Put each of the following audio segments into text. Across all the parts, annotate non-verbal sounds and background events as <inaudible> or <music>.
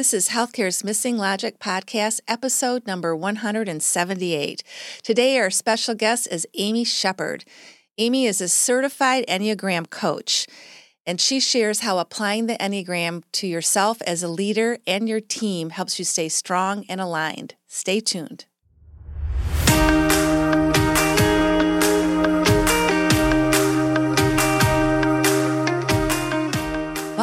This is Healthcare's Missing Logic podcast, episode number 178. Today, our special guest is Amy Shepard. Amy is a certified Enneagram coach, and she shares how applying the Enneagram to yourself as a leader and your team helps you stay strong and aligned. Stay tuned.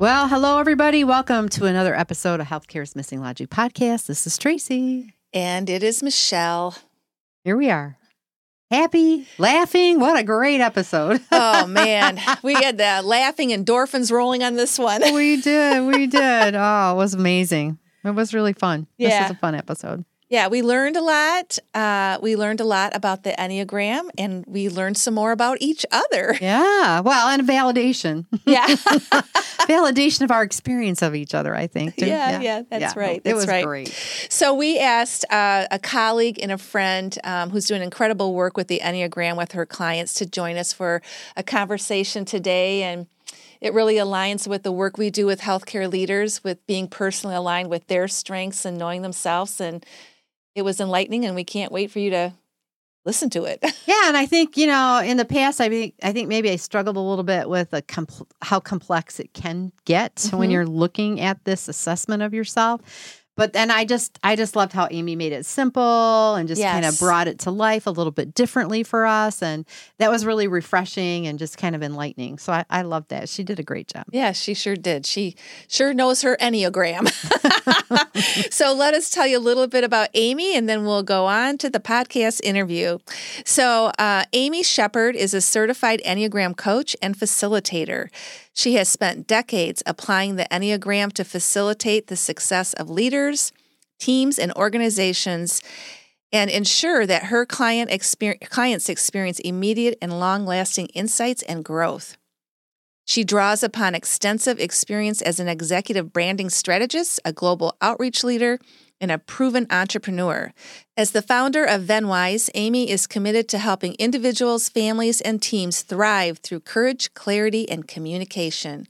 Well, hello, everybody. Welcome to another episode of Healthcare's Missing Logic podcast. This is Tracy. And it is Michelle. Here we are. Happy, laughing. What a great episode. <laughs> oh, man. We had the laughing endorphins rolling on this one. we did. We did. <laughs> Oh, it was amazing. It was really fun. Yeah. This was a fun episode. Yeah, we learned a lot. Uh, we learned a lot about the Enneagram and we learned some more about each other. <laughs> Yeah. Well, and validation. <laughs> Yeah. <laughs> validation of our experience of each other, I think. Yeah, yeah, yeah, that's yeah. right. That's it was right. great. So we asked uh, a colleague and a friend um, who's doing incredible work with the Enneagram with her clients to join us for a conversation today. And it really aligns with the work we do with healthcare leaders, with being personally aligned with their strengths and knowing themselves and it was enlightening and we can't wait for you to listen to it. <laughs> yeah, and I think you know, in the past, I mean, I think maybe I struggled a little bit with a compl- how complex it can get mm-hmm. when you're looking at this assessment of yourself but then I just I just loved how Amy made it simple and just yes. kind of brought it to life a little bit differently for us. And that was really refreshing and just kind of enlightening. So I, I loved that. She did a great job. Yeah, she sure did. She sure knows her Enneagram. <laughs> so let us tell you a little bit about Amy and then we'll go on to the podcast interview. So uh, Amy Shepard is a certified Enneagram coach and facilitator. She has spent decades applying the Enneagram to facilitate the success of leaders, teams, and organizations and ensure that her client clients experience immediate and long lasting insights and growth. She draws upon extensive experience as an executive branding strategist, a global outreach leader, and a proven entrepreneur. As the founder of Venwise, Amy is committed to helping individuals, families, and teams thrive through courage, clarity, and communication.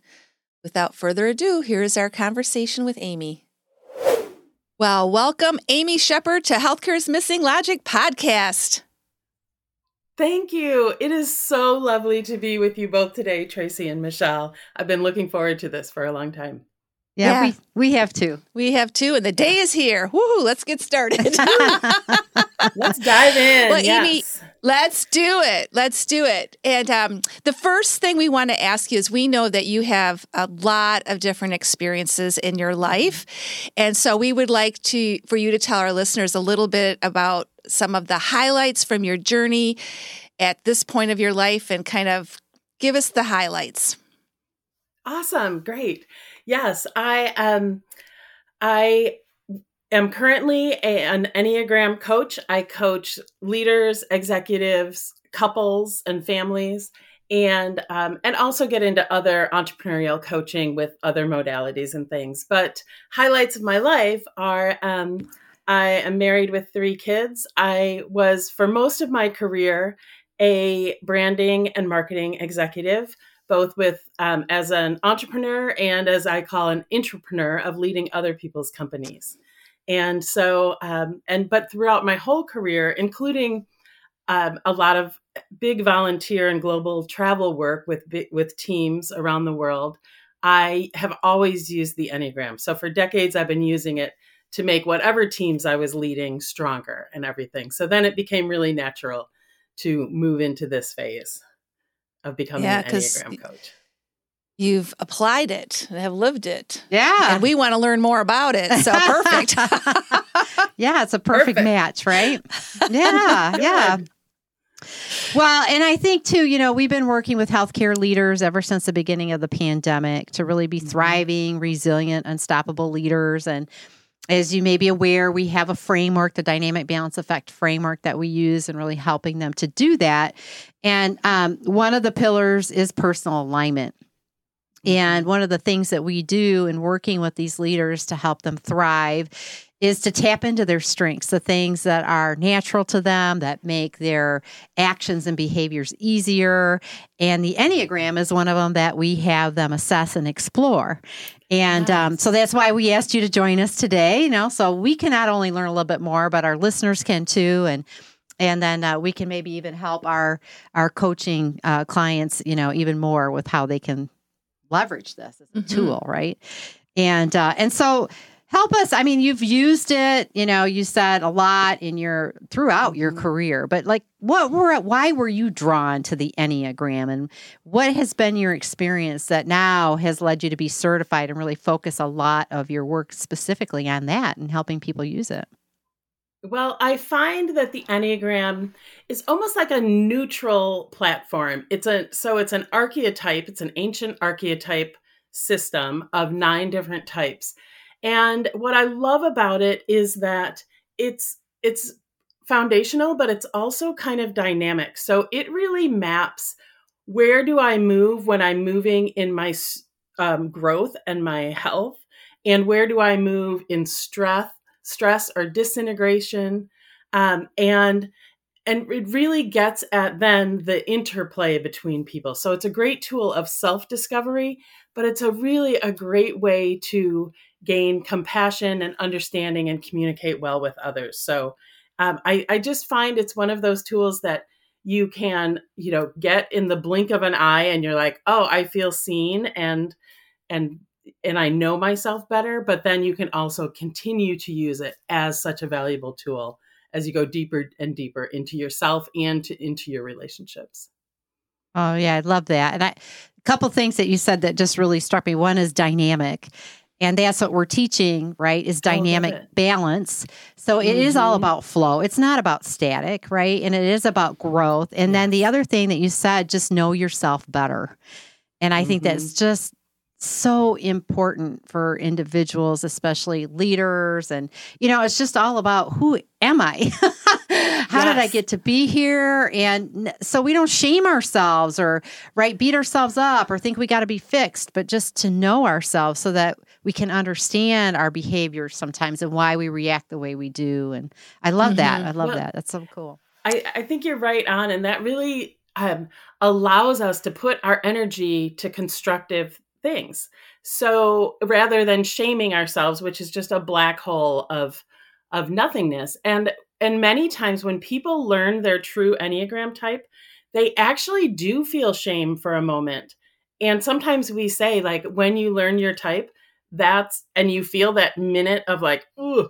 Without further ado, here is our conversation with Amy. Well, welcome Amy Shepard to Healthcare's Missing Logic podcast. Thank you. It is so lovely to be with you both today, Tracy and Michelle. I've been looking forward to this for a long time. Yeah, yeah, we we have two. We have two, and the day is here. Woohoo! Let's get started. <laughs> <laughs> let's dive in. Well, yes. Amy, let's do it. Let's do it. And um, the first thing we want to ask you is: we know that you have a lot of different experiences in your life, and so we would like to for you to tell our listeners a little bit about some of the highlights from your journey at this point of your life, and kind of give us the highlights. Awesome, great. Yes, I um I am currently a, an Enneagram coach. I coach leaders, executives, couples, and families, and um, and also get into other entrepreneurial coaching with other modalities and things. But highlights of my life are um, I am married with three kids. I was for most of my career a branding and marketing executive both with um, as an entrepreneur and as I call an entrepreneur of leading other people's companies. And so, um, and but throughout my whole career, including um, a lot of big volunteer and global travel work with with teams around the world, I have always used the Enneagram. So for decades, I've been using it to make whatever teams I was leading stronger and everything. So then it became really natural to move into this phase of becoming yeah, an Enneagram coach. You've applied it have lived it. Yeah. And we want to learn more about it. So <laughs> perfect. <laughs> yeah, it's a perfect, perfect. match, right? <laughs> Yeah, yeah. Well, and I think too, you know, we've been working with healthcare leaders ever since the beginning of the pandemic to really be mm-hmm. thriving, resilient, unstoppable leaders. And as you may be aware, we have a framework, the dynamic balance effect framework that we use and really helping them to do that. And um, one of the pillars is personal alignment. And one of the things that we do in working with these leaders to help them thrive is to tap into their strengths, the things that are natural to them, that make their actions and behaviors easier. And the Enneagram is one of them that we have them assess and explore. And um, so that's why we asked you to join us today. You know, so we can not only learn a little bit more, but our listeners can too. And and then uh, we can maybe even help our our coaching uh, clients, you know, even more with how they can leverage this as a mm-hmm. tool, right? And uh, and so help us i mean you've used it you know you said a lot in your throughout your mm-hmm. career but like what were why were you drawn to the enneagram and what has been your experience that now has led you to be certified and really focus a lot of your work specifically on that and helping people use it well, I find that the Enneagram is almost like a neutral platform. It's a so it's an archetype, it's an ancient archetype system of nine different types. And what I love about it is that it's it's foundational, but it's also kind of dynamic. So it really maps where do I move when I'm moving in my um, growth and my health, and where do I move in stress, stress or disintegration, um, and and it really gets at then the interplay between people. So it's a great tool of self discovery, but it's a really a great way to gain compassion and understanding and communicate well with others. So um, I, I just find it's one of those tools that you can, you know, get in the blink of an eye and you're like, oh, I feel seen and and and I know myself better, but then you can also continue to use it as such a valuable tool as you go deeper and deeper into yourself and to, into your relationships. Oh yeah, I love that. And I, a couple things that you said that just really struck me. One is dynamic. And that's what we're teaching, right? Is dynamic oh, balance. So it mm-hmm. is all mm-hmm. about flow. It's not about static, right? And it is about growth. And yes. then the other thing that you said, just know yourself better. And I mm-hmm. think that's mm-hmm. just so important for individuals, especially leaders. And, you know, it's just all about who am I? <laughs> How yes. did I get to be here? And so we don't shame ourselves or, right, beat ourselves up or think we got to be fixed, but just to know ourselves so that we can understand our behavior sometimes and why we react the way we do. And I love mm-hmm. that. I love well, that. That's so cool. I, I think you're right on. And that really um, allows us to put our energy to constructive things. So rather than shaming ourselves, which is just a black hole of of nothingness, and and many times when people learn their true enneagram type, they actually do feel shame for a moment. And sometimes we say like when you learn your type, that's and you feel that minute of like, ooh,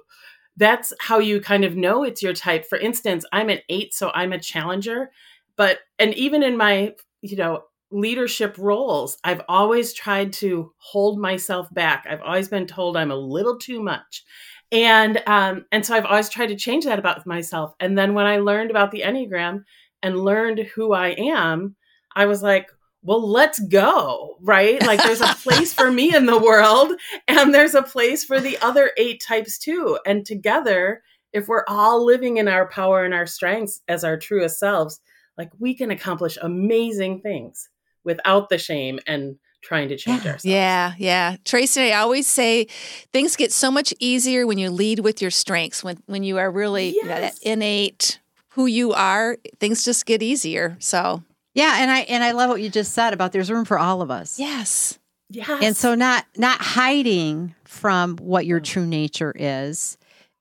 that's how you kind of know it's your type. For instance, I'm an eight, so I'm a challenger. But and even in my, you know, leadership roles, I've always tried to hold myself back. I've always been told I'm a little too much. And um, and so I've always tried to change that about myself. And then when I learned about the Enneagram and learned who I am, I was like, well, let's go, right? Like there's a <laughs> place for me in the world and there's a place for the other eight types too. And together, if we're all living in our power and our strengths as our truest selves, like we can accomplish amazing things without the shame and trying to change yeah, ourselves. Yeah, yeah. Tracy, I always say things get so much easier when you lead with your strengths, when when you are really yes. you know, innate who you are, things just get easier. So Yeah, and I and I love what you just said about there's room for all of us. Yes. Yes. And so not not hiding from what your mm. true nature is.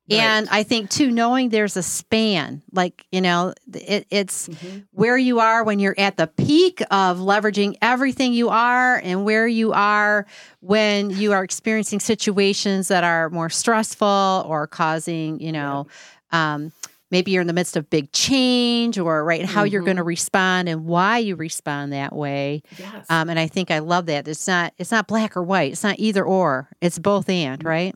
Right. And I think too, knowing there's a span, like, you know, it, it's Mhm. where you are when you're at the peak of leveraging everything you are and where you are when you are experiencing situations that are more stressful or causing, you know, um, maybe you're in the midst of big change or right how you're Mhm. going to respond and why you respond that way. yes. Um, and I think I love that. It's not it's not black or white. It's not either or. It's both and, right?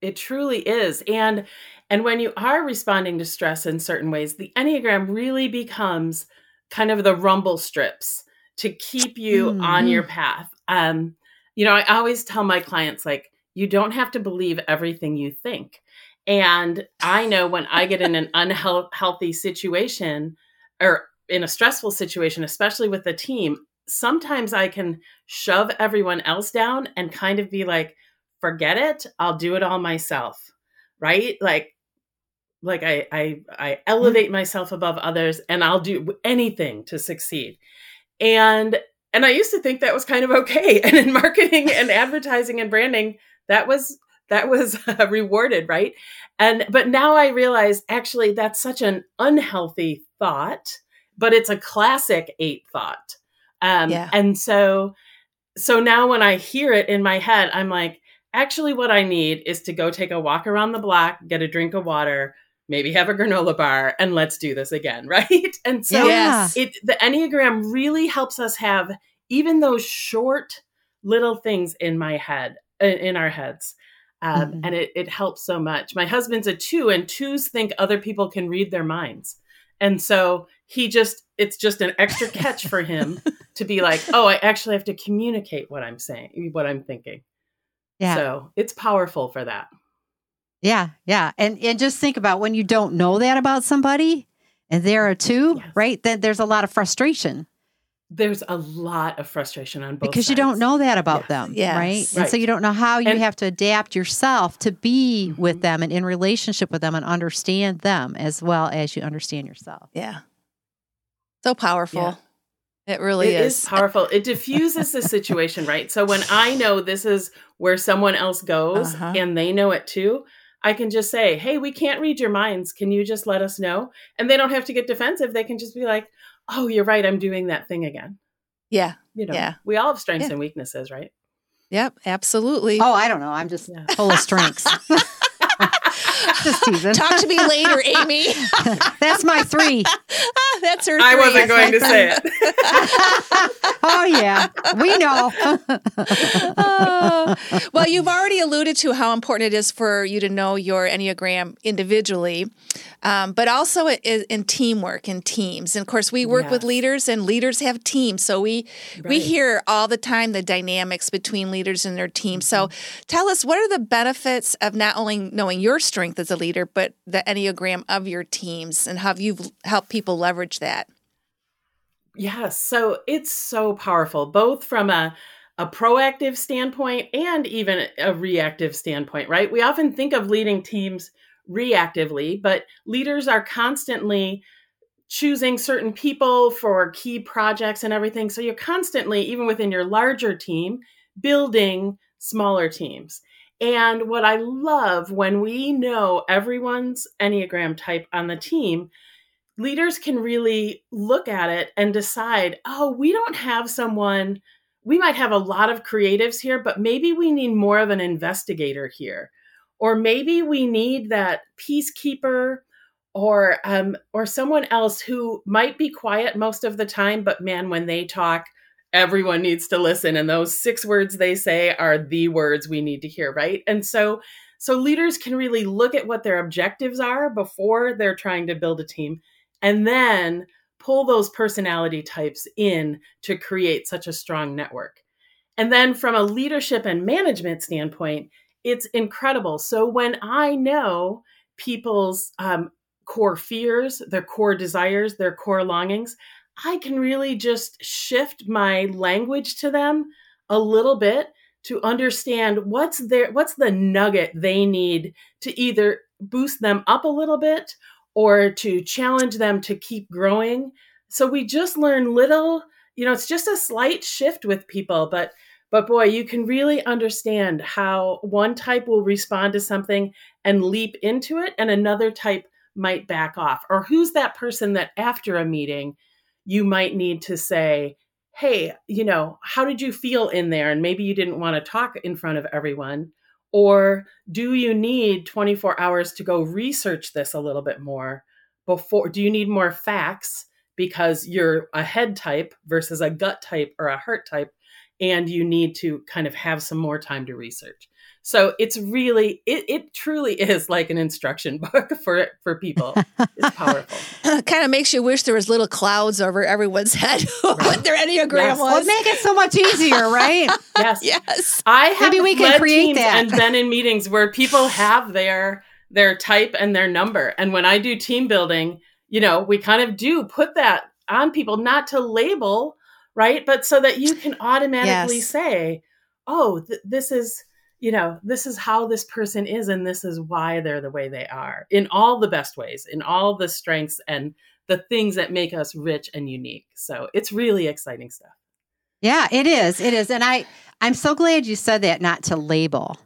It truly is. And and when you are responding to stress in certain ways, the Enneagram really becomes kind of the rumble strips to keep you on Mhm. your path. Um, you know, I always tell my clients like you don't have to believe everything you think. And I know when I get in an unhealthy situation or in a stressful situation, especially with the team, sometimes I can shove everyone else down and kind of be like, forget it, I'll do it all myself. Right? Like, like I I I elevate myself above others and I'll do anything to succeed. And and I used to think that was kind of okay. <laughs> And in marketing and <laughs> advertising and branding, that was that was uh, <laughs> rewarded, right? And but now I realize actually that's such an unhealthy thought, but it's a classic eight thought. Um, Yeah. And so so now when I hear it in my head, I'm like, actually, what I need is to go take a walk around the block, get a drink of water, maybe have a granola bar, and let's do this again, <laughs> right? And so it the enneagram really helps us have even those short little things in my head in, our heads. Um, Mhm. and it, it helps so much. My husband's a two and twos think other people can read their minds. And so he just it's just an extra catch for him <laughs> to be like oh i actually have to communicate what i'm saying what i'm thinking Yeah. so it's powerful for that Yeah, yeah. And and just think about when you don't know that about somebody and there are two, Yes. right? Then there's a lot of frustration there's a lot of frustration on both because you don't know that about Yes. them, Yes. right? And so you don't know how you And- have to adapt yourself to be with Mhm. them and in relationship with them and understand them as well as you understand yourself. Yeah. So powerful. It really It is. is powerful. It diffuses the situation, right? So when I know this is where someone else goes Uh-huh. and they know it too, I can just say, "Hey, we can't read your minds. Can you just let us know?" And they don't have to get defensive. They can just be like, "Oh, you're right. I'm doing that thing again." Yeah. You know, Yeah. we all have strengths Yeah. and weaknesses, right? Yep. Absolutely. Oh, I don't know. I'm just Yeah. full of strengths. <laughs> <laughs> just teasing. Talk to me later, <laughs> Amy. <laughs> That's my three. That's her. I wasn't going to say it. oh yeah, we know. Oh. well, you've already alluded to how important it is for you to know your Enneagram individually, um, but also i- in, teamwork and teams. And of course, we work with leaders, and leaders have teams. So we we hear all the time the dynamics between leaders and their team. So Mm-hmm. tell us, what are the benefits of not only knowing your strength as a leader, but the Enneagram of your teams, and how you've helped people leverage that? Yes. So it's so powerful, both from a, a proactive standpoint and even a reactive standpoint, right? We often think of leading teams reactively, but leaders are constantly choosing certain people for key projects and everything. So you're constantly, even within your larger team, building smaller teams. And what I love when we know everyone's Enneagram type on the team, leaders can really look at it and decide, oh, we don't have someone, we might have a lot of creatives here, but maybe we need more of an investigator here. Or maybe we need that peacekeeper or um, or someone else who might be quiet most of the time, but man, when they talk, everyone needs to listen. And those six words they say are the words we need to hear, right? And so so leaders can really look at what their objectives are before they're trying to build a team and then pull those personality types in to create such a strong network. And then from a leadership and management standpoint, it's incredible. So when I know people's um, core fears, their core desires, their core longings, I can really just shift my language to them a little bit to understand what's their what's the nugget they need to either boost them up a little bit or to challenge them to keep growing so we just learn little, you know, it's just a slight shift with people, but but boy, you can really understand how one type will respond to something and leap into it and another type might back off. Or who's that person that after a meeting you might need to say, "Hey, you know, how did you feel in there?" and maybe you didn't want to talk in front of everyone. Or do you need 24 hours to go research this a little bit more before do you need more facts because you're a head type versus a gut type or a heart type and you need to kind of have some more time to research so it's really it, it truly <laughs> is like an instruction book <laughs> for for people it's powerful <laughs> kind of makes you wish there was little clouds over everyone's head right. what their enneagram yes. was would make it so much easier right yes yes i have maybe we can create that and been in meetings where people have their their type and their number and when i do team building you know, we kind of do put that on people, not to label, right? But so that you can automatically yes. say, oh, th- this is, you know, this is how this person is, and this is why they're the way they are in all the best ways, in all the strengths and the things that make us rich and unique. So it's really exciting stuff. Yeah, it is. It is. And I, I'm so glad you said that, not to label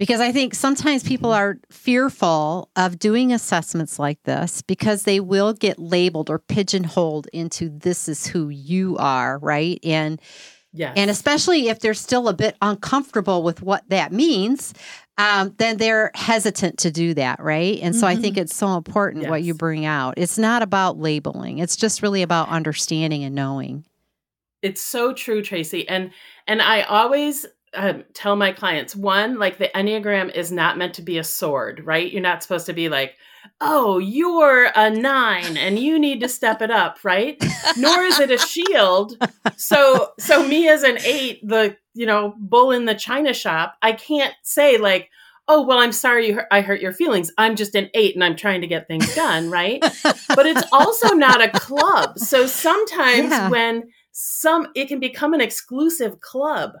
because I think sometimes people are fearful of doing assessments like this because they will get labeled or pigeonholed into this is who you are, right? And yes. and especially if they're still a bit uncomfortable with what that means, um, then they're hesitant to do that, right? And so mm-hmm. I think mm-hmm. it's so important yes. what you bring out. It's not about labeling; it's just really about understanding and knowing. It's so true, Tracy, and and I always um, tell my clients one like the enneagram is not meant to be a sword right you're not supposed to be like oh you're a nine and you need to step it up right? Nor is it a shield. So so me as an eight the you know bull in the china shop i can't say like oh well i'm sorry you hurt, i hurt your feelings. I'm just an eight and i'm trying to get things done right? But it's also not a club. So sometimes yeah. when some it can become an exclusive club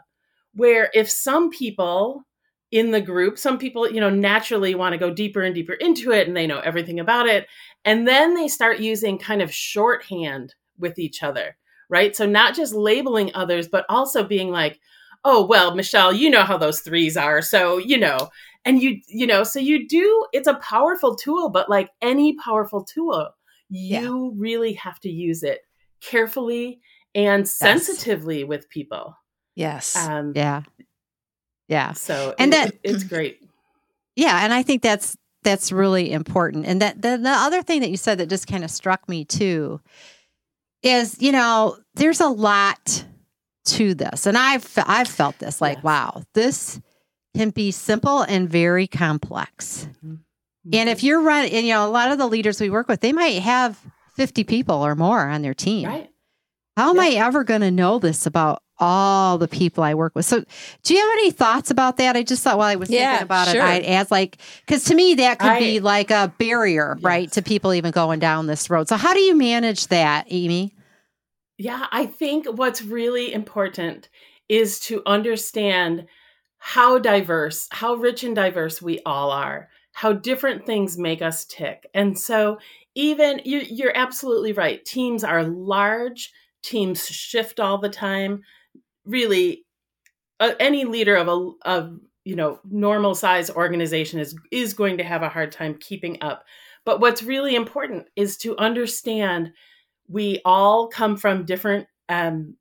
where if some people in the group some people you know naturally want to go deeper and deeper into it and they know everything about it and then they start using kind of shorthand with each other right so not just labeling others but also being like oh well michelle you know how those threes are so you know and you you know so you do it's a powerful tool but like any powerful tool you yeah. really have to use it carefully and sensitively yes. with people Yes. Um, yeah. Yeah. So and it, that it's great. Yeah, and I think that's that's really important. And that the, the other thing that you said that just kind of struck me too is you know there's a lot to this, and I've I've felt this like yes. wow this can be simple and very complex. Mm-hmm. And if mm-hmm. you're running, and you know a lot of the leaders we work with, they might have 50 people or more on their team. Right. How am I ever going to know this about all the people I work with. So, do you have any thoughts about that? I just thought while I was yeah, thinking about sure. it, I'd as like because to me that could I, be like a barrier, yes. right, to people even going down this road. So, how do you manage that, Amy? Yeah, I think what's really important is to understand how diverse, how rich and diverse we all are, how different things make us tick. And so, even you're, you're absolutely right. Teams are large, teams shift all the time really uh, any leader of a of you know normal size organization is is going to have a hard time keeping up. But what's really important is to understand we all come from different um,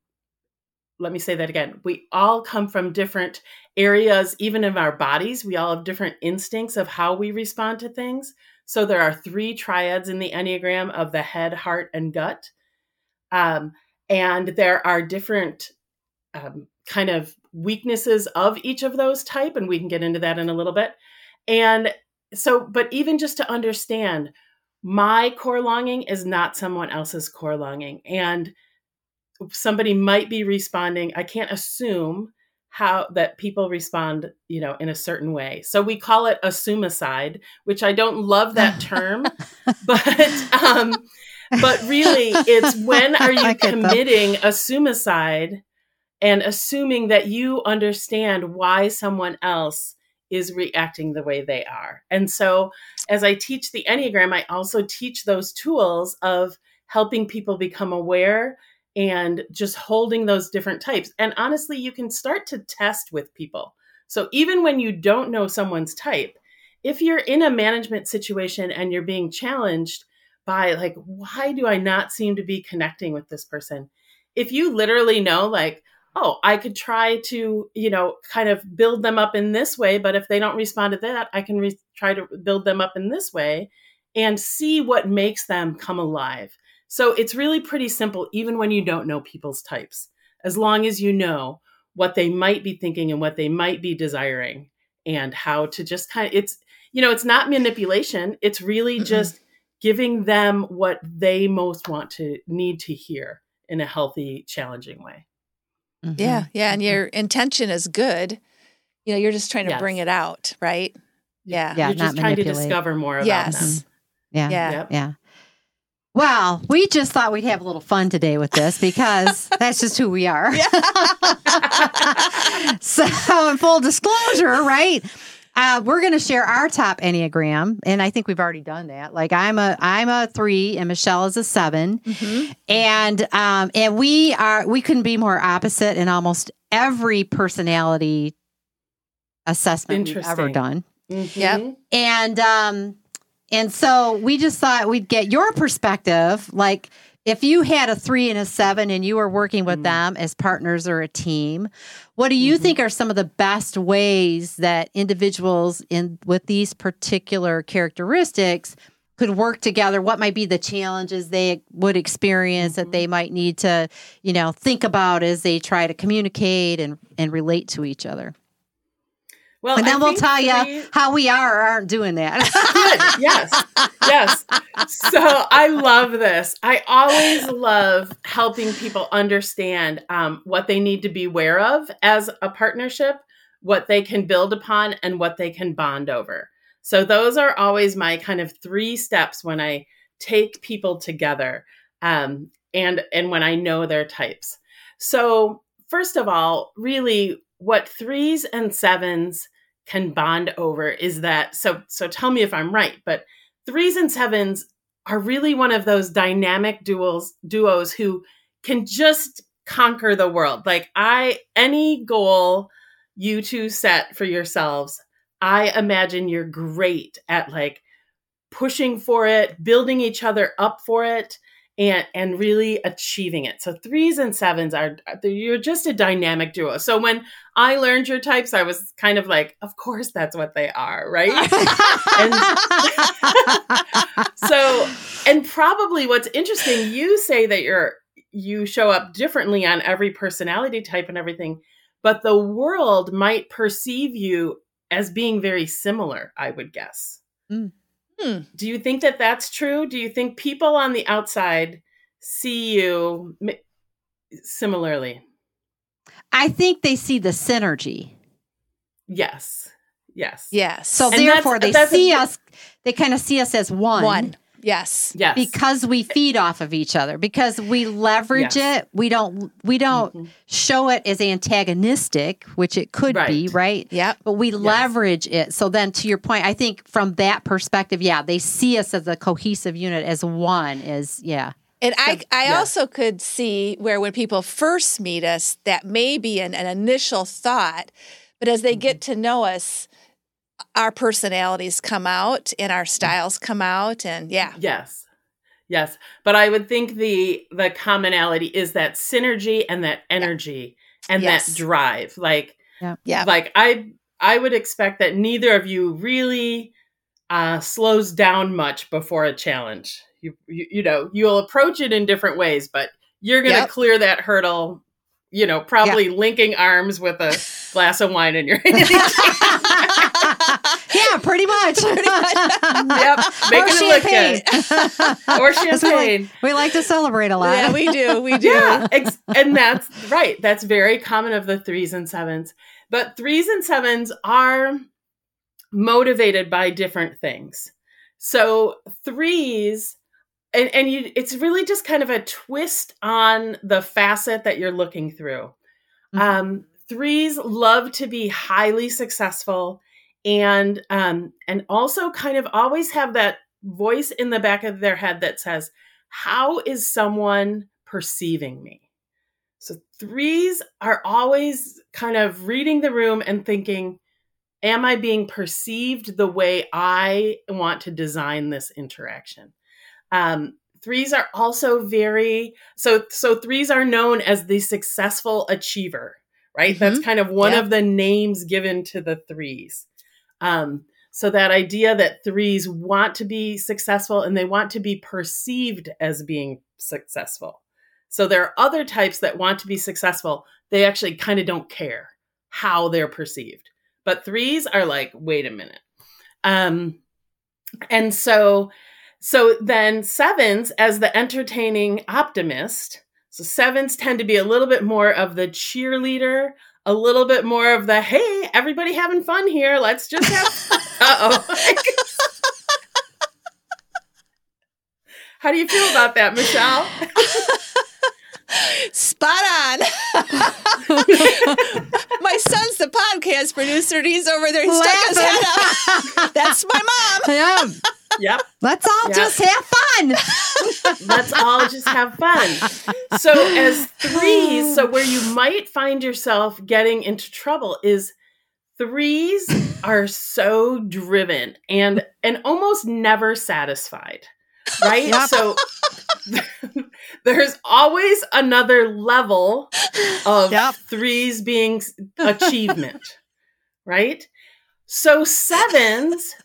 let me say that again. We all come from different areas even in our bodies. We all have different instincts of how we respond to things. So there are three triads in the enneagram of the head heart and gut. Um, and there are different um, kind of weaknesses of each of those type and we can get into that in a little bit. And so but even just to understand my core longing is not someone else's core longing. And somebody might be responding i can't assume how that people respond you know in a certain way. So we call it a suicide which i don't love that <laughs> term but um but really it's when <laughs> are you committing a suicide and assuming that you understand why someone else is reacting the way they are. And so, as I teach the Enneagram, I also teach those tools of helping people become aware and just holding those different types. And honestly, you can start to test with people. So even when you don't know someone's type, if you're in a management situation and you're being challenged by like why do I not seem to be connecting with this person? If you literally know like oh, I could try to, you know, kind of build them up in this way, but if they don't respond to that, I can re- try to build them up in this way and see what makes them come alive. So it's really pretty simple, even when you don't know people's types, as long as you know what they might be thinking and what they might be desiring and how to just kind of, it's, you know, it's not manipulation. It's really just giving them what they most want to need to hear in a healthy, challenging way. Mm-hmm. Yeah, yeah, and mm-hmm. your intention is good. You know, you're just trying to yes. bring it out, right? Yeah, yeah. You're just trying to discover more about yes. them. Yeah, yeah, yep. yeah. Well, we just thought we'd have a little fun today with this because <laughs> that's just who we are. <laughs> so, in full disclosure, right? Uh, we're going to share our top enneagram, and I think we've already done that. Like I'm a I'm a three, and Michelle is a 7 mm-hmm. and um, and we are we couldn't be more opposite in almost every personality assessment we've ever done. Mm-hmm. Yep, and um, and so we just thought we'd get your perspective, like if you had a three and a seven and you were working with mm. them as partners or a team, what do you mm-hmm. think are some of the best ways that individuals in with these particular characteristics could work together? What might be the challenges they would experience mm-hmm. that they might need to, you know, think about as they try to communicate and, and relate to each other? Well, and then I we'll tell you how we are or aren't doing that. <laughs> good. Yes. Yes. So I love this. I always love helping people understand um, what they need to be aware of as a partnership, what they can build upon, and what they can bond over. So those are always my kind of three steps when I take people together um, and and when I know their types. So first of all, really what threes and sevens can bond over is that so so tell me if I'm right, but threes and sevens are really one of those dynamic duos duos who can just conquer the world. Like I any goal you two set for yourselves, I imagine you're great at like pushing for it, building each other up for it, and and really achieving it. So threes and sevens are you're just a dynamic duo. So when I learned your types, I was kind of like, of course that's what they are, right? <laughs> and so and probably what's interesting, you say that you're you show up differently on every personality type and everything, but the world might perceive you as being very similar, I would guess. Mm. Hmm. Do you think that that's true? Do you think people on the outside see you similarly? I think they see the synergy. Yes. Yes. Yes. So and therefore that's, they that's see a, us they kind of see us as one. One. Yes. Yes. Because we feed off of each other. Because we leverage yes. it. We don't we don't mm-hmm. show it as antagonistic, which it could right. be, right? Yeah. But we yes. leverage it. So then to your point, I think from that perspective, yeah, they see us as a cohesive unit as one is yeah. And so, I, I yeah. also could see where when people first meet us, that may be an, an initial thought, but as they mm-hmm. get to know us, our personalities come out and our styles come out and yeah yes yes but i would think the the commonality is that synergy and that energy yeah. and yes. that drive like yeah. yeah like i i would expect that neither of you really uh slows down much before a challenge you you, you know you'll approach it in different ways but you're gonna yep. clear that hurdle you know probably yep. linking arms with a <laughs> glass of wine in your hand <laughs> <laughs> yeah, pretty much. <laughs> pretty much. yep. Make or it champagne. look good. <laughs> or champagne. We, we, like to celebrate a lot. Yeah, we do. We do. Yeah, <laughs> and that's right. That's very common of the threes and sevens. But threes and sevens are motivated by different things. So threes and, and you it's really just kind of a twist on the facet that you're looking through. Mm-hmm. Um, threes love to be highly successful and um and also kind of always have that voice in the back of their head that says how is someone perceiving me? So threes are always kind of reading the room and thinking, am I being perceived the way I want to design this interaction? Um, threes are also very so so threes are known as the successful achiever, right? Mm-hmm. That's kind of one yeah. of the names given to the threes. Um, so that idea that threes want to be successful and they want to be perceived as being successful. So there are other types that want to be successful. They actually kind of don't care how they're perceived. But threes are like, wait a minute. Um, and so so then sevens as the entertaining optimist. So sevens tend to be a little bit more of the cheerleader, a little bit more of the hey, everybody having fun here. Let's just have <laughs> uh oh. How do you feel about that, Michelle? <laughs> Spot on. <laughs> my son's the podcast producer. He's over there. He stuck his head up. <laughs> That's my mom. Yeah. Yep. Let's all yep. just have fun. <laughs> Let's all just have fun. So, as threes, so where you might find yourself getting into trouble is threes are so driven and and almost never satisfied right yep. so <laughs> there's always another level of yep. threes being achievement, <laughs> right? So sevens,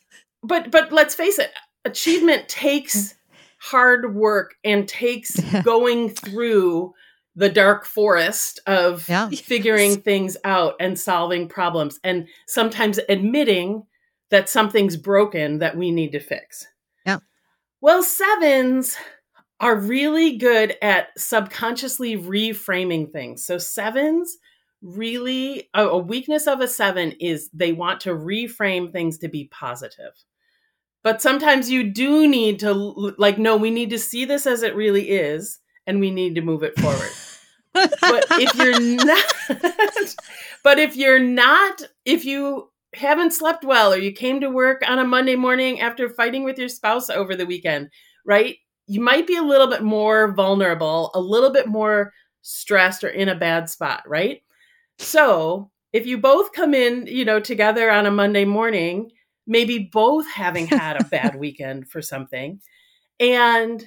but but let's face it, achievement takes hard work and takes <laughs> going through the dark forest of yeah. figuring things out and solving problems and sometimes admitting that something's broken that we need to fix. Well, sevens are really good at subconsciously reframing things. So sevens really a, a weakness of a seven is they want to reframe things to be positive. But sometimes you do need to like no, we need to see this as it really is and we need to move it forward. but if you're <laughs> not <laughs> but if you're not if you haven't slept well or you came to work on a Monday morning after fighting with your spouse over the weekend, right? you might be a little bit more vulnerable, a little bit more stressed or in a bad spot, right? So, if you both come in, you know, together on a Monday morning, maybe both having had a <laughs> bad weekend for something, and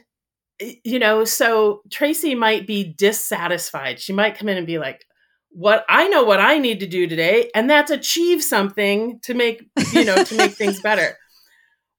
you know, so Tracy might be dissatisfied. She might come in and be like, what I know what I need to do today, and that's achieve something to make, you know, to make things better. <laughs>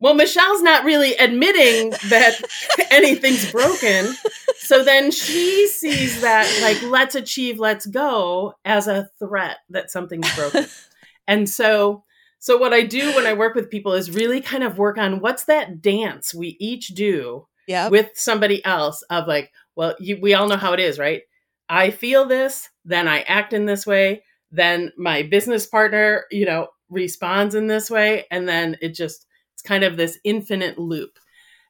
Well, Michelle's not really admitting that <laughs> anything's broken. So then she sees that, like, let's achieve, let's go as a threat that something's broken. <laughs> and so, so what I do when I work with people is really kind of work on what's that dance we each do yep. with somebody else of like, well, you, we all know how it is, right? I feel this, then I act in this way, then my business partner, you know, responds in this way, and then it just it's kind of this infinite loop.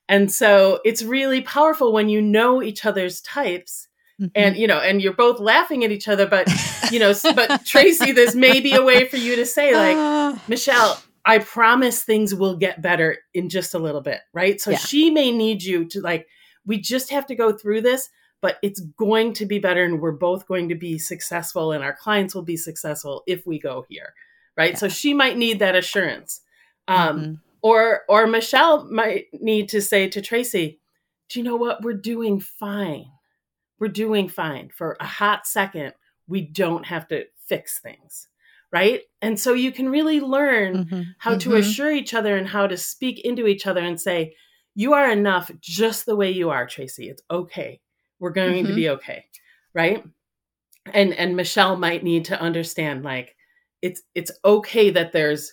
And so it's really powerful when you know each other's types mm-hmm. and you know and you're both laughing at each other but <laughs> you know but Tracy this may be a way for you to say like ah. Michelle I promise things will get better in just a little bit, right? So yeah. she may need you to like we just have to go through this but it's going to be better and we're both going to be successful and our clients will be successful if we go here right yeah. so she might need that assurance um, mm-hmm. Or or Michelle might need to say to Tracy, "Do you know what? We're doing fine. We're doing fine. For a hot second, we don't have to fix things." Right? And so you can really learn mm-hmm. how mm-hmm. to assure each other and how to speak into each other and say, "You are enough just the way you are, Tracy. It's okay. We're going to be mm-hmm. okay." Right? And and Michelle might need to understand like it's it's okay that there's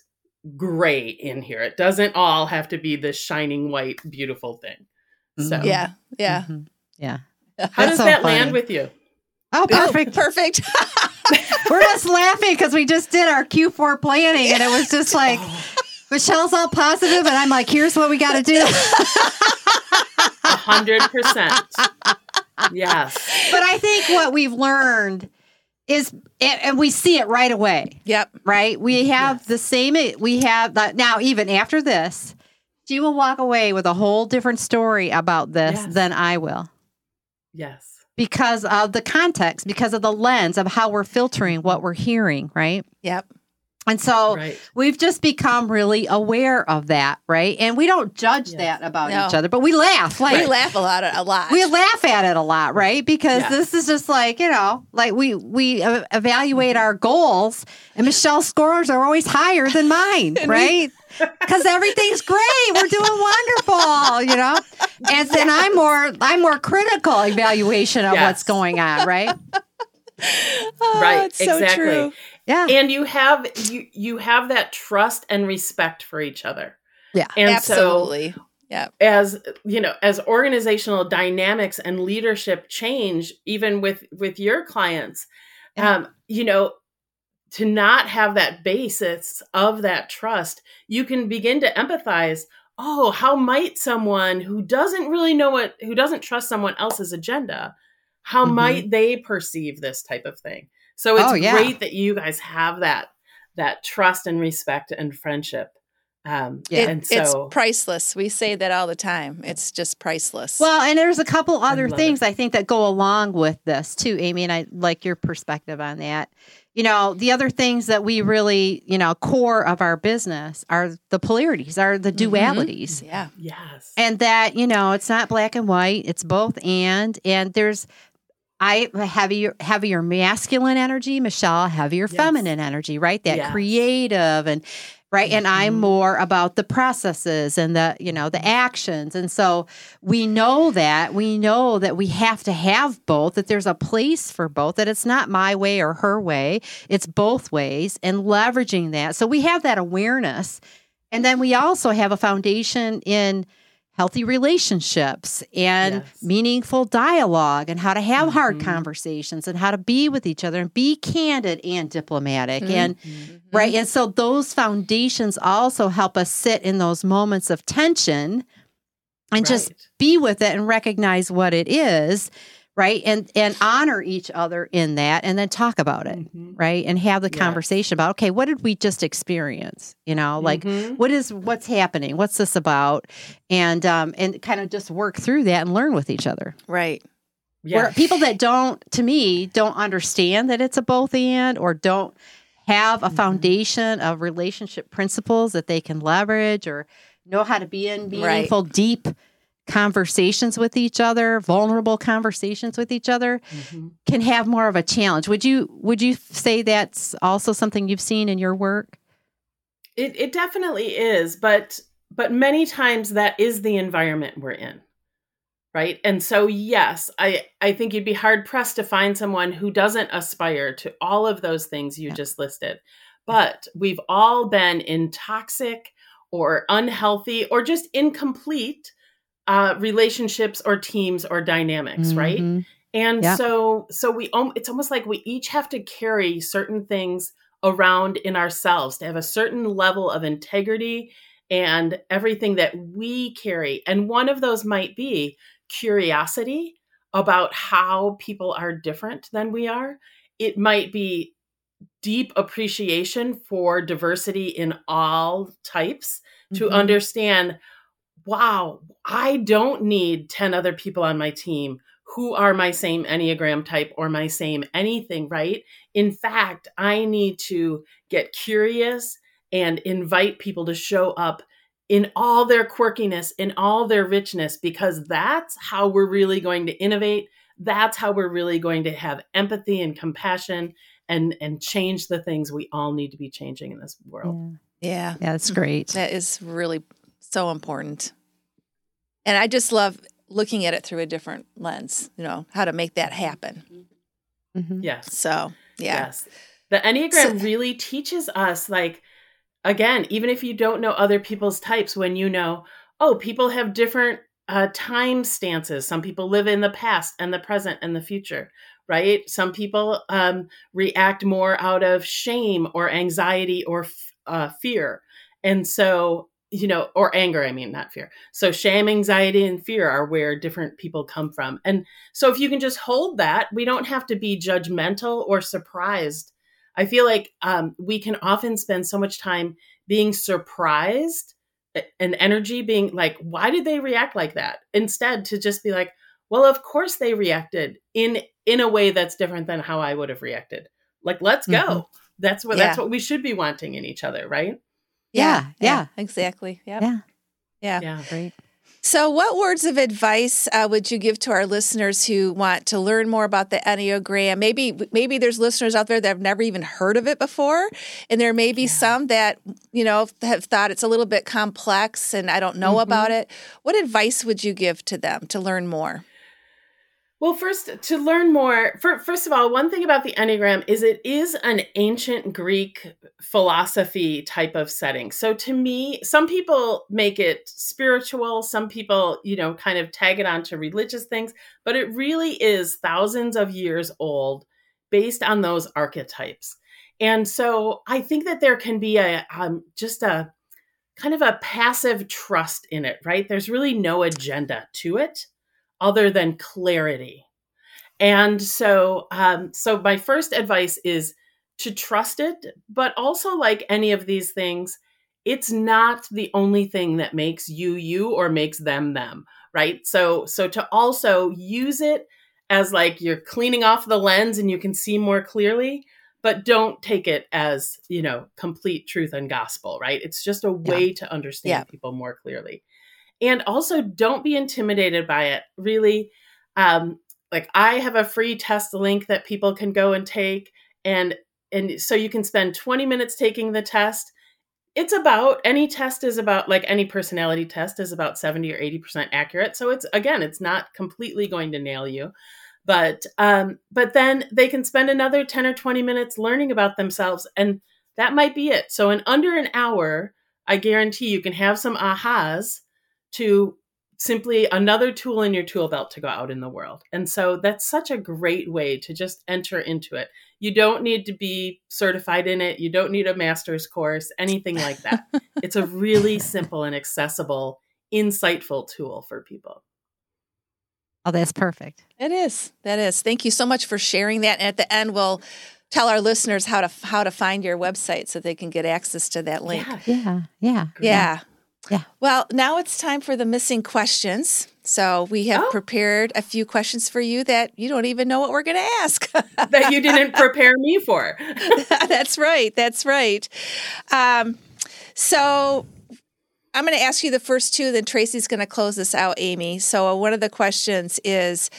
gray in here. It doesn't all have to be this shining white, beautiful thing. So yeah, yeah, mm-hmm. yeah. How That's does so that funny. land with you? Oh, perfect, oh, perfect. <laughs> We're just laughing because we just did our Q4 planning, and it was just <laughs> like Michelle's all positive, and I'm like, "Here's what we got to do." A hundred percent. <laughs> Yes, but I think what we've learned is and we see it right away. Yep. Right? We have yes. the same we have that now even after this She will walk away with a whole different story about this Yes. than I will Yes. because of the context, because of the lens of how we're filtering what we're hearing, right? Yep. And so Right. we've just become really aware of that, right? And we don't judge Yes. that about No. each other, but we laugh. Like We laugh a lot. A lot. we laugh at it a lot, right? Because Yes. this is just like you know, like we we uh, evaluate our goals, and Michelle's scores are always higher than mine, <laughs> right? <laughs> Because everything's great, we're doing wonderful, you know. And then I'm more I'm more critical evaluation of what's going on, right? <laughs> Oh, right. it's so exactly. true. Yeah, And you have you you have that trust and respect for each other. Yeah. And so Absolutely. Yep. as you know as organizational dynamics and leadership change even with with your clients um you know to not have that basis of that trust you can begin to empathize oh how might someone who doesn't really know what who doesn't trust someone else's agenda how Mhm. might they perceive this type of thing so it's Oh, yeah. great that you guys have that that trust and respect and friendship um Yeah. and It's so priceless. We say that all the time. It's just priceless. Well, and there's a couple other love things it. I think that go along with this too, Amy, and I like your perspective on that. You know, the other things that we really, you know, core of our business are the polarities, are the Mhm. dualities. yeah. yes And that, you know, it's not black and white, it's both and and there's I heavier heavier masculine energy, Michelle, heavier Yes. feminine energy, right? That creative and right? And i'm Mhm. more about the processes and the you know the actions. And so we know that we know that we have to have both that there's a place for both that it's not my way or her way. It's both ways and leveraging that. So we have that awareness. And then we also have a foundation in healthy relationships and Yes. meaningful dialogue and how to have hard Mhm. conversations and how to be with each other and be candid and diplomatic Mhm. and Right. And so those foundations also help us sit in those moments of tension and just be with it and recognize what it is, right? And and honor each other in that and then talk about it, Mhm. right? And have the Yes. conversation about, okay, what did we just experience? You know, like Mhm. what is what's happening? What's this about? And um and kind of just work through that and learn with each other. Right. Where people that don't, to me, don't understand that it's a both and or don't have a Mhm. foundation of relationship principles that they can leverage or know how to be in meaningful, deep conversations with each other, vulnerable conversations with each other, Mhm. can have more of a challenge. Would you would you say that's also something you've seen in your work? It it definitely is, but but many times that is the environment we're in. Right? And so yes, I I think you'd be hard pressed to find someone who doesn't aspire to all of those things you Yeah. just listed. But we've all been in toxic or unhealthy or just incomplete uh, relationships or teams or dynamics, right? Mhm. And Yeah. so so we it's almost like we each have to carry certain things around in ourselves to have a certain level of integrity and everything that we carry. And one of those might be curiosity about how people are different than we are. It might be deep appreciation for diversity in all types to Mhm. understand wow, I don't need 10 other people on my team who are my same Enneagram type or my same anything, right? In fact, I need to get curious and invite people to show up in all their quirkiness, in all their richness, because that's how we're really going to innovate. That's how we're really going to have empathy and compassion and and change the things we all need to be changing in this world. Yeah. Yeah. yeah, that's mm-hmm. great. That is really so important. And I just love looking at it through a different lens, you know, how to make that happen. Mm-hmm. Yes. So, yeah. Yes. The Enneagram So- really teaches us, like, again, even if you don't know other people's types, when you know, oh, people have different uh, time stances. Some people live in the past and the present and the future, right? Some people um, react more out of shame or anxiety or f- uh, fear. And so, you know, or anger, I mean, not fear. So, shame, anxiety, and fear are where different people come from. And so, if you can just hold that, we don't have to be judgmental or surprised. I feel like um, we can often spend so much time being surprised an energy being like why did they react like that instead to just be like well of course they reacted in in a way that's different than how i would have reacted like let's go mm-hmm. that's what yeah. that's what we should be wanting in each other right yeah yeah, yeah. exactly yep. yeah yeah yeah great so, what words of advice uh, would you give to our listeners who want to learn more about the Enneagram? Maybe, maybe there's listeners out there that have never even heard of it before, and there may be yeah. some that you know have thought it's a little bit complex and I don't know mm-hmm. about it. What advice would you give to them to learn more? Well, first, to learn more, for, first of all, one thing about the Enneagram is it is an ancient Greek philosophy type of setting. So to me, some people make it spiritual, some people, you know, kind of tag it onto religious things, but it really is thousands of years old based on those archetypes. And so I think that there can be a um, just a kind of a passive trust in it, right? There's really no agenda to it other than clarity. And so, um, so my first advice is to trust it, but also like any of these things, it's not the only thing that makes you you or makes them them, right? So, so to also use it as like you're cleaning off the lens and you can see more clearly, but don't take it as you know complete truth and gospel, right? It's just a way yeah. to understand yeah. people more clearly and also don't be intimidated by it really. Um, like i have a free test link that people can go and take and and so you can spend 20 minutes taking the test. It's about any test is about like any personality test is about 70 or 80% accurate. So it's again it's not completely going to nail you. But um but then they can spend another 10 or 20 minutes learning about themselves and that might be it. So in under an hour i guarantee you can have some ahas to simply another tool in your tool belt to go out in the world. And so that's such a great way to just enter into it. You don't need to be certified in it, you don't need a master's course, anything like that. <laughs> it's a really simple and accessible, insightful tool for people. Oh, that's perfect. It is. That is. Thank you so much for sharing that. And at the end, we'll tell our listeners how to how to find your website so they can get access to that link. Yeah. Yeah. Yeah. yeah. Yeah. Well, now it's time for the missing questions. So we have oh. prepared a few questions for you that you don't even know what we're going to ask. <laughs> that you didn't prepare me for. <laughs> that's right. That's right. Um, so I'm going to ask you the first two, then Tracy's going to close this out, Amy. So one of the questions is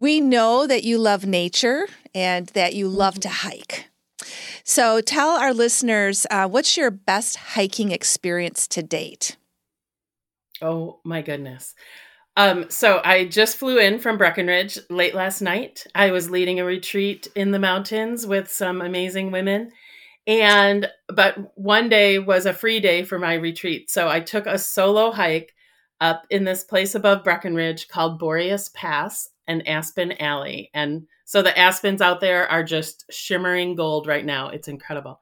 We know that you love nature and that you love to hike. So tell our listeners uh, what's your best hiking experience to date? Oh my goodness. Um, so I just flew in from Breckenridge late last night. I was leading a retreat in the mountains with some amazing women. And but one day was a free day for my retreat. So I took a solo hike up in this place above Breckenridge called Boreas Pass and Aspen Alley. And so the aspens out there are just shimmering gold right now. It's incredible.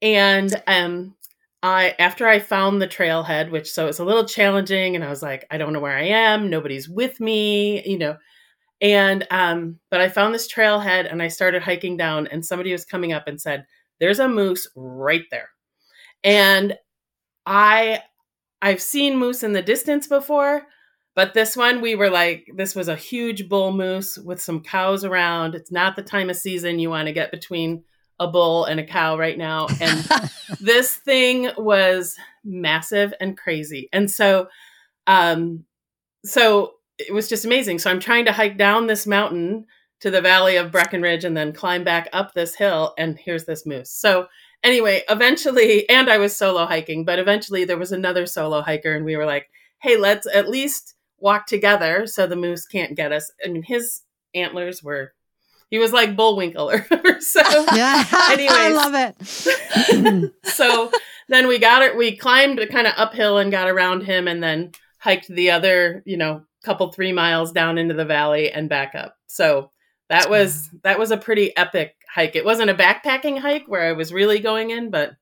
And um I after I found the trailhead, which so it's a little challenging, and I was like, I don't know where I am. Nobody's with me, you know. And um, but I found this trailhead and I started hiking down, and somebody was coming up and said, There's a moose right there. And I I've seen moose in the distance before, but this one we were like, this was a huge bull moose with some cows around. It's not the time of season you want to get between a bull and a cow right now. And <laughs> this thing was massive and crazy. And so, um, so it was just amazing. So I'm trying to hike down this mountain to the valley of Breckenridge and then climb back up this hill. And here's this moose. So anyway, eventually, and I was solo hiking, but eventually there was another solo hiker, and we were like, hey, let's at least walk together so the moose can't get us. I mean, his antlers were he was like Bullwinkle or <laughs> whatever. So, <laughs> yeah, <laughs> anyways, I love it. so then we got it. We climbed kind of uphill and got around him, and then hiked the other, you know, couple three miles down into the valley and back up. So that was that was a pretty epic hike. It wasn't a backpacking hike where I was really going in, but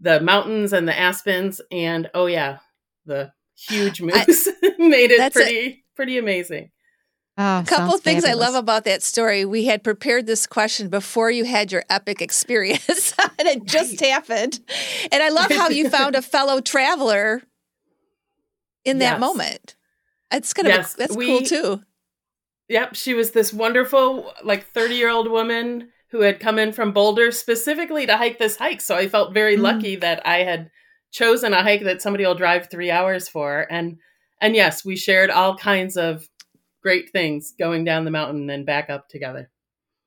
the mountains and the aspens and oh yeah, the huge <sighs> moose I, made it pretty a, pretty amazing. Oh, A couple sounds things I love about that story. We had prepared this question before you had your epic experience, <laughs> and it just happened. And I love how you found a <laughs> fellow traveler in that Yes. moment. It's kind of Yes, that's cool too. Yep, she was this wonderful, like 30 year old woman who had come in from Boulder specifically to hike this hike. So I felt very Mm. lucky that I had chosen a hike that somebody will drive three hours for. And and yes, we shared all kinds of great things going down the mountain and back up together.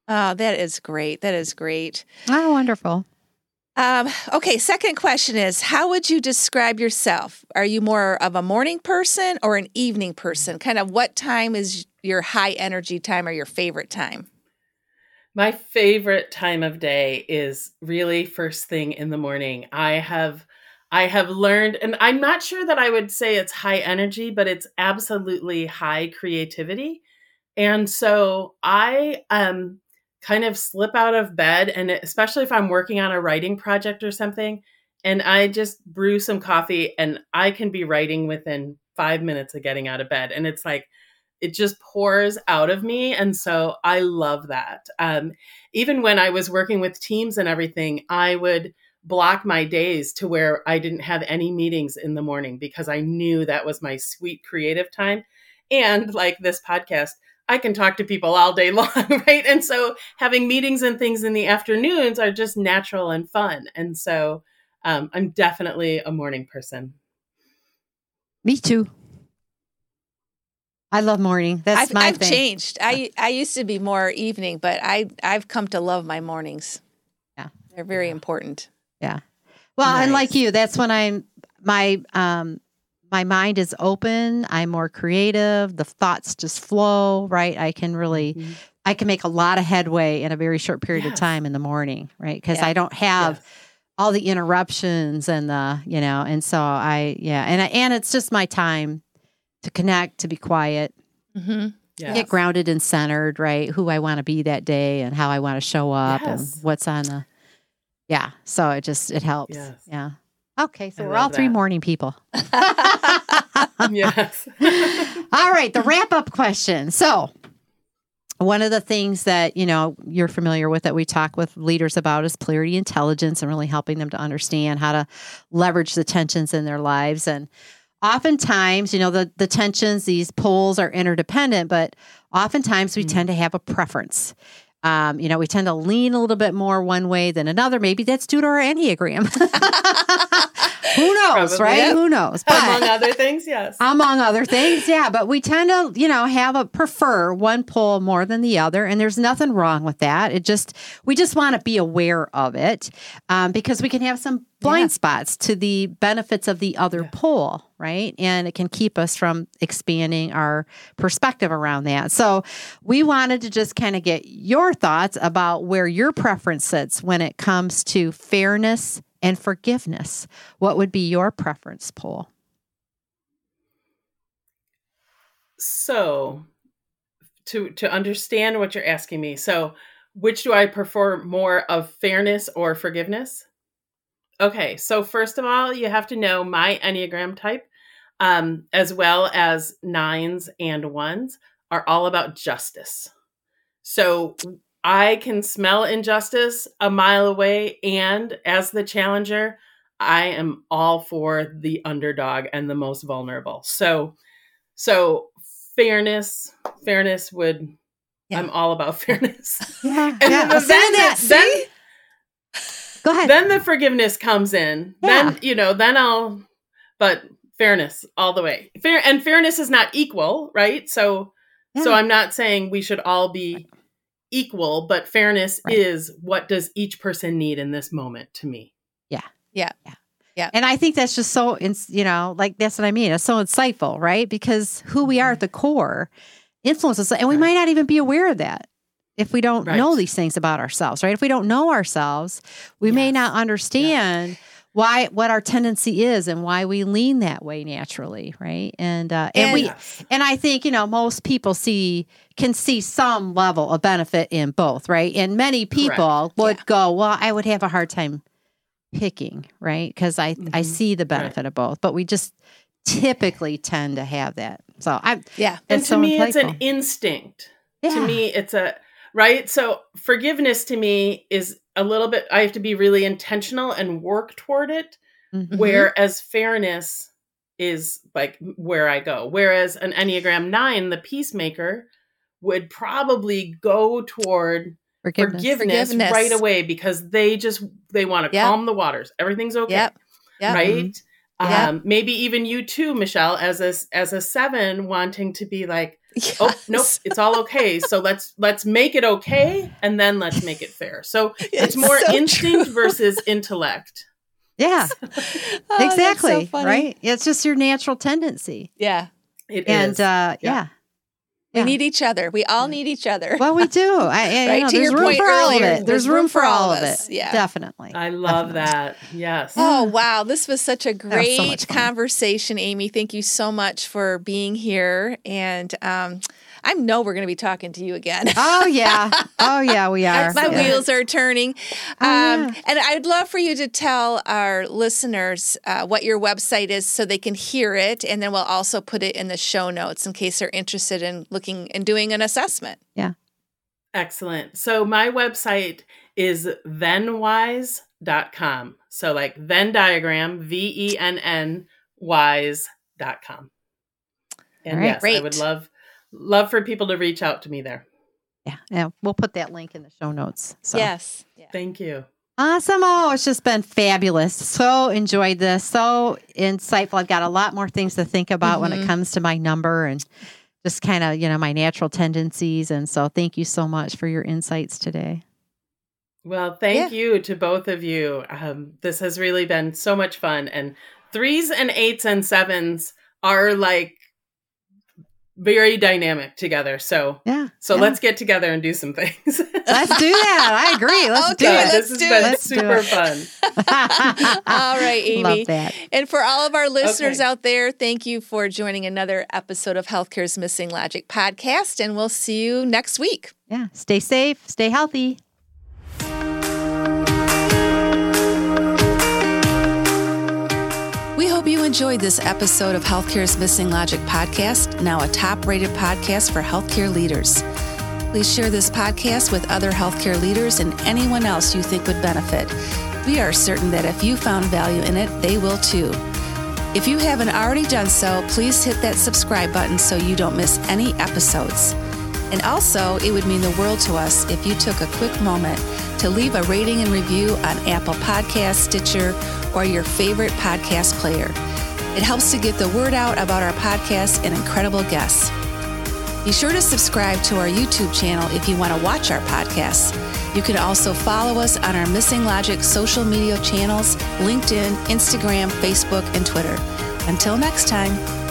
Oh, that is great. That is great. Oh, wonderful. Um, okay, second question is How would you describe yourself? Are you more of a morning person or an evening person? Kind of what time is your high energy time or your favorite time? My favorite time of day is really first thing in the morning. I have I have learned and I'm not sure that I would say it's high energy, but it's absolutely high creativity. And so I um kind of slip out of bed and especially if I'm working on a writing project or something and I just brew some coffee and I can be writing within 5 minutes of getting out of bed and it's like it just pours out of me and so i love that um, even when i was working with teams and everything i would block my days to where i didn't have any meetings in the morning because i knew that was my sweet creative time and like this podcast i can talk to people all day <laughs> long right and so having meetings and things in the afternoons are just natural and fun and so um, i'm definitely a morning person Me too. I love morning. That's I've, my I've thing. changed. I I used to be more evening, but I I've come to love my mornings. Yeah. they're very Yeah. important. Well, and like you, that's when I'm my um my mind is open. I'm more creative. The thoughts just flow, right? I can really Mhm. I can make a lot of headway in a very short period of time in the morning, right? Because Yeah. I don't have Yes. all the interruptions and the, you know, and so I yeah, and I, and it's just my time to connect, to be quiet, hmm Yes. get grounded and centered, right? Who I want to be that day and how I want to show up Yes. and what's on the Yeah, so it just it helps. Yes. Yeah. Okay, so I we're all three that. morning people. <laughs> yes <laughs> All right, the wrap up question. So, one of the things that you know you're familiar with that we talk with leaders about is clarity intelligence and really helping them to understand how to leverage the tensions in their lives and oftentimes you know the the tensions these poles are interdependent but oftentimes we Mm. tend to have a preference um, you know we tend to lean a little bit more one way than another. Maybe that's due to our enneagram <laughs> who knows Probably. right? Yep. who knows? Among other things yes. among other things yeah. But we tend to you know have a prefer one pole more than the other and there's nothing wrong with that. It just we just want to be aware of it um, because we can have some blind spots to the benefits of the other Yeah. pole right? And it can keep us from expanding our perspective around that. So we wanted to just kind of get your thoughts about where your preference sits when it comes to fairness and forgiveness what would be your preference pole So, to to understand what you're asking me, so which do I prefer more of fairness or forgiveness? Okay, so first of all, you have to know my Enneagram type, um, as well as nines and ones are all about justice. So I can smell injustice a mile away, and as the challenger, I am all for the underdog and the most vulnerable. So, so fairness, fairness would. Yeah. I'm all about <laughs> fairness. <laughs> yeah, And yeah. then, that. then, Go ahead. then the forgiveness comes in. Yeah. Then, you know, then I'll, but fairness all the way. Fair and fairness is not equal, right? So, so I'm not saying we should all be equal, but fairness Right. is what does each person need in this moment to me. Yeah. Yeah. Yeah. Yeah. And I think that's just so, ins- you know, like that's what I mean. It's so insightful, right? Because who we are at the core influences, and we Mm-hmm. Right. might not even be aware of that if we don't Right. know these things about ourselves, right? If we don't know ourselves, we may not understand why what our tendency is and why we lean that way naturally, right? And uh, and, And- we and I think, you know, most people see can see some level of benefit in both, right? And many people would Yeah. go, well, I would have a hard time picking, right? Because I I Mhm. see the benefit of both, but we just typically tend to have that So I Yeah. and to so me it's an instinct yeah. to me it's a right so forgiveness to me is a little bit i have to be really intentional and work toward it Mhm. whereas fairness is like where i go whereas an enneagram 9 the peacemaker would probably go toward forgiveness. forgiveness, Forgiveness. right away because they just they want to Yep. calm the waters everything's okay Yep. Yep. right Yep. um maybe even you too michelle as a as a 7 wanting to be like <laughs> oh nope it's all okay so let's let's make it okay and then let's make it fair so <laughs> it's, It's more so instinct true. versus <laughs> intellect Yeah, Oh, that's so exactly. right? It's just your natural tendency. Yeah. It is. and uh, Yeah. yeah. We Yeah. need each other. We all need each other. Well, we do. <laughs> I, I Right, you know, to there's your room point for all of earlier, it. There's, room for all of us. it. Yeah. definitely. i love Definitely. that yes Oh, wow. This was such a was so great conversation, Amy. Thank you so much for being here. And um, I know we're going to be talking to you again. Oh yeah. Oh yeah. We <laughs> are. My Yeah. wheels are turning. Oh, um, yeah. And I'd love for you to tell our listeners uh, what your website is so they can hear it. And then we'll also put it in the show notes in case they're interested in looking and doing an assessment. Yeah. Excellent so my website is vennwise.com so like venn diagram v-e-n-n wise.com and All right, yes i would love love for people to reach out to me there Yeah. Yeah. We'll put that link in the show notes. So. Yes. Yeah. thank you Awesome. Oh, it's just been fabulous. So enjoyed this. So insightful. I've got a lot more things to think about when it Mhm. comes to my number and just kind of, you know, my natural tendencies. And so thank you so much for your insights today. Well, thank you to both of you. Um, this has really been so much fun. And threes and eights and sevens are like very dynamic together. So, Yeah. so yeah. let's get together and do some things. <laughs> let's do that. I agree. Let's Okay, do it. let's this has do been. Let's super fun. <laughs> All right, Amy. Love that. And for all of our listeners Okay. out there, thank you for joining another episode of Healthcare's Missing Logic podcast. And we'll see you next week. Yeah. Stay safe. Stay healthy. We hope you enjoyed this episode of Healthcare's Missing Logic podcast, now a top rated podcast for healthcare leaders. Please share this podcast with other healthcare leaders and anyone else you think would benefit. We are certain that if you found value in it, they will too. If you haven't already done so, please hit that subscribe button so you don't miss any episodes. And also, it would mean the world to us if you took a quick moment to leave a rating and review on Apple Podcasts, Stitcher, or your favorite podcast player. It helps to get the word out about our podcast and incredible guests. Be sure to subscribe to our YouTube channel if you want to watch our podcasts. You can also follow us on our Missing Logic social media channels LinkedIn, Instagram, Facebook, and Twitter. Until next time.